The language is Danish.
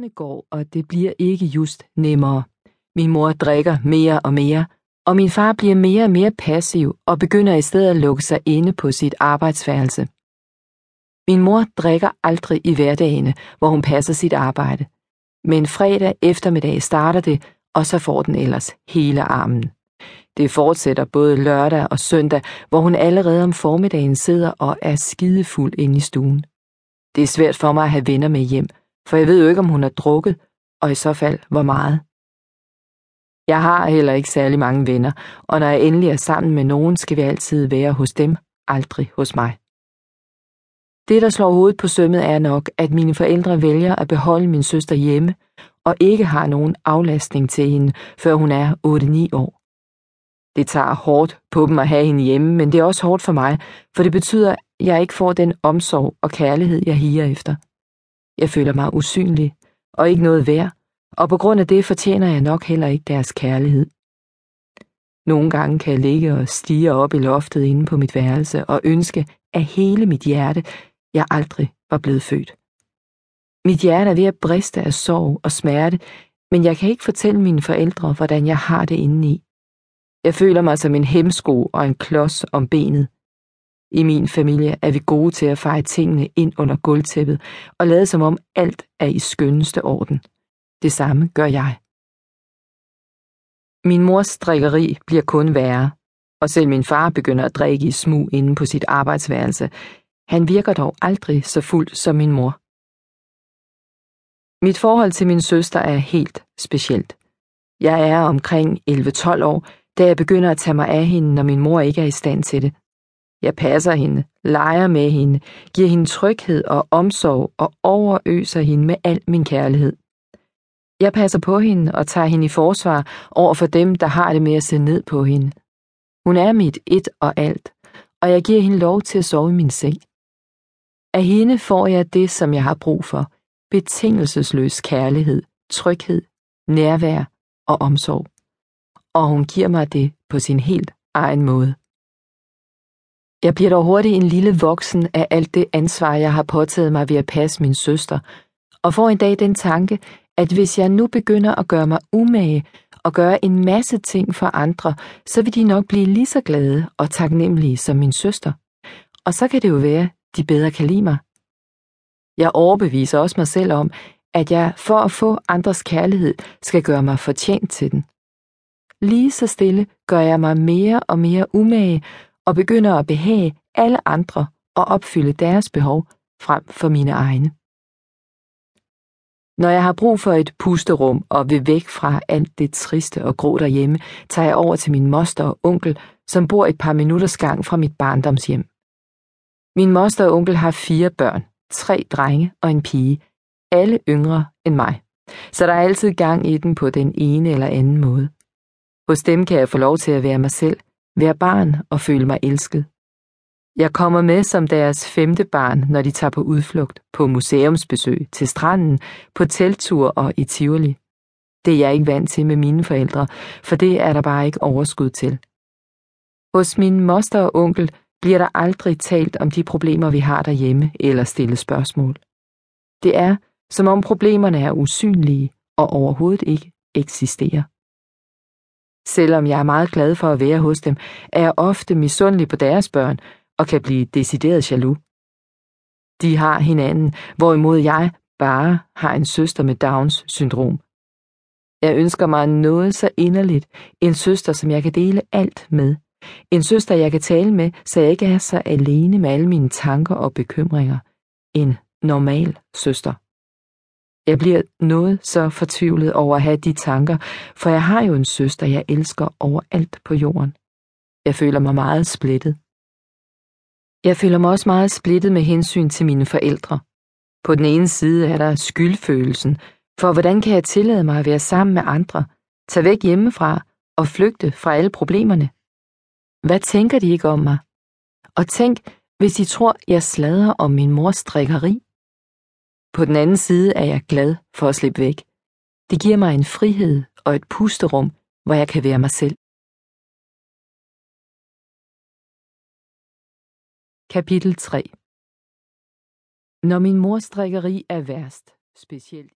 Årene går, og det bliver ikke just nemmere. Min mor drikker mere og mere, og min far bliver mere og mere passiv og begynder i stedet at lukke sig inde på sit arbejdsværelse. Min mor drikker aldrig i hverdagene, hvor hun passer sit arbejde. Men fredag eftermiddag starter det, og så får den ellers hele armen. Det fortsætter både lørdag og søndag, hvor hun allerede om formiddagen sidder og er skidefuld inde i stuen. Det er svært for mig at have venner med hjem, for jeg ved jo ikke, om hun har drukket, og i så fald, hvor meget. Jeg har heller ikke særlig mange venner, og når jeg endelig er sammen med nogen, skal vi altid være hos dem, aldrig hos mig. Det, der slår hovedet på sømmet, er nok, at mine forældre vælger at beholde min søster hjemme, og ikke har nogen aflastning til hende, før hun er 8-9 år. Det tager hårdt på dem at have hende hjemme, men det er også hårdt for mig, for det betyder, at jeg ikke får den omsorg og kærlighed, jeg higer efter. Jeg føler mig usynlig og ikke noget værd, og på grund af det fortjener jeg nok heller ikke deres kærlighed. Nogle gange kan jeg ligge og stige op i loftet inde på mit værelse og ønske af hele mit hjerte, jeg aldrig var blevet født. Mit hjerte er ved at briste af sorg og smerte, men jeg kan ikke fortælle mine forældre, hvordan jeg har det indeni. Jeg føler mig som en hemsko og en klods om benet. I min familie er vi gode til at feje tingene ind under gulvtæppet og lade som om alt er i skønneste orden. Det samme gør jeg. Min mors drikkeri bliver kun værre, og selv min far begynder at drikke i smug inde på sit arbejdsværelse. Han virker dog aldrig så fuld som min mor. Mit forhold til min søster er helt specielt. Jeg er omkring 11-12 år, da jeg begynder at tage mig af hende, når min mor ikke er i stand til det. Jeg passer hende, leger med hende, giver hende tryghed og omsorg og overøser hende med al min kærlighed. Jeg passer på hende og tager hende i forsvar over for dem, der har det med at se ned på hende. Hun er mit et og alt, og jeg giver hende lov til at sove i min seng. Af hende får jeg det, som jeg har brug for. Betingelsesløs kærlighed, tryghed, nærvær og omsorg. Og hun giver mig det på sin helt egen måde. Jeg bliver dog hurtigt en lille voksen af alt det ansvar, jeg har påtaget mig ved at passe min søster, og får en dag den tanke, at hvis jeg nu begynder at gøre mig umage og gøre en masse ting for andre, så vil de nok blive lige så glade og taknemmelige som min søster. Og så kan det jo være, de bedre kan lide mig. Jeg overbeviser også mig selv om, at jeg for at få andres kærlighed skal gøre mig fortjent til den. Lige så stille gør jeg mig mere og mere umage og begynder at behage alle andre og opfylde deres behov frem for mine egne. Når jeg har brug for et pusterum og vil væk fra alt det triste og grå derhjemme, tager jeg over til min moster og onkel, som bor et par minutters gang fra mit barndomshjem. Min moster og onkel har fire børn, tre drenge og en pige, alle yngre end mig, så der er altid gang i den på den ene eller anden måde. Hos dem kan jeg få lov til at være mig selv, være barn og føle mig elsket. Jeg kommer med som deres femte barn, når de tager på udflugt, på museumsbesøg, til stranden, på telttur og i Tivoli. Det er jeg ikke vant til med mine forældre, for det er der bare ikke overskud til. Hos min moster og onkel bliver der aldrig talt om de problemer, vi har derhjemme, eller stillet spørgsmål. Det er, som om problemerne er usynlige og overhovedet ikke eksisterer. Selvom jeg er meget glad for at være hos dem, er jeg ofte misundelig på deres børn og kan blive decideret jaloux. De har hinanden, hvorimod jeg bare har en søster med Downs syndrom. Jeg ønsker mig noget så inderligt, en søster, som jeg kan dele alt med. En søster, jeg kan tale med, så jeg ikke er så alene med alle mine tanker og bekymringer. En normal søster. Jeg bliver noget så fortvivlet over at have de tanker, for jeg har jo en søster, jeg elsker overalt på jorden. Jeg føler mig meget splittet. Jeg føler mig også meget splittet med hensyn til mine forældre. På den ene side er der skyldfølelsen, for hvordan kan jeg tillade mig at være sammen med andre, tage væk hjemmefra og flygte fra alle problemerne? Hvad tænker de ikke om mig? Og tænk, hvis de tror, jeg slader om min mors drikkeri. På den anden side er jeg glad for at slippe væk. Det giver mig en frihed og et pusterum, hvor jeg kan være mig selv. Kapitel 3 Når min mors drikkeri er værst, specielt